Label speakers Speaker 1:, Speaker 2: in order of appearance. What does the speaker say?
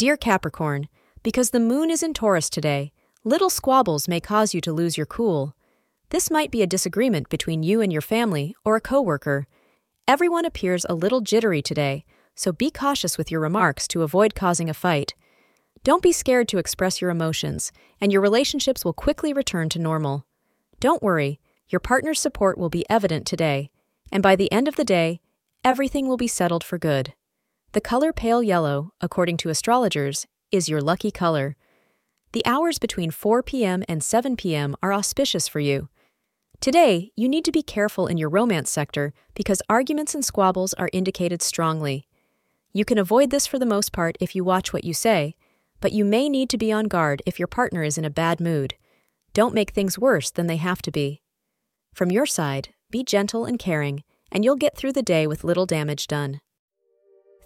Speaker 1: Dear Capricorn, because the moon is in Taurus today, little squabbles may cause you to lose your cool. This might be a disagreement between you and your family or a coworker. Everyone appears a little jittery today, so be cautious with your remarks to avoid causing a fight. Don't be scared to express your emotions, and your relationships will quickly return to normal. Don't worry, your partner's support will be evident today, and by the end of the day, everything will be settled for good. The color pale yellow, according to astrologers, is your lucky color. The hours between 4 p.m. and 7 p.m. are auspicious for you. Today, you need to be careful in your romance sector because arguments and squabbles are indicated strongly. You can avoid this for the most part if you watch what you say, but you may need to be on guard if your partner is in a bad mood. Don't make things worse than they have to be. From your side, be gentle and caring, and you'll get through the day with little damage done.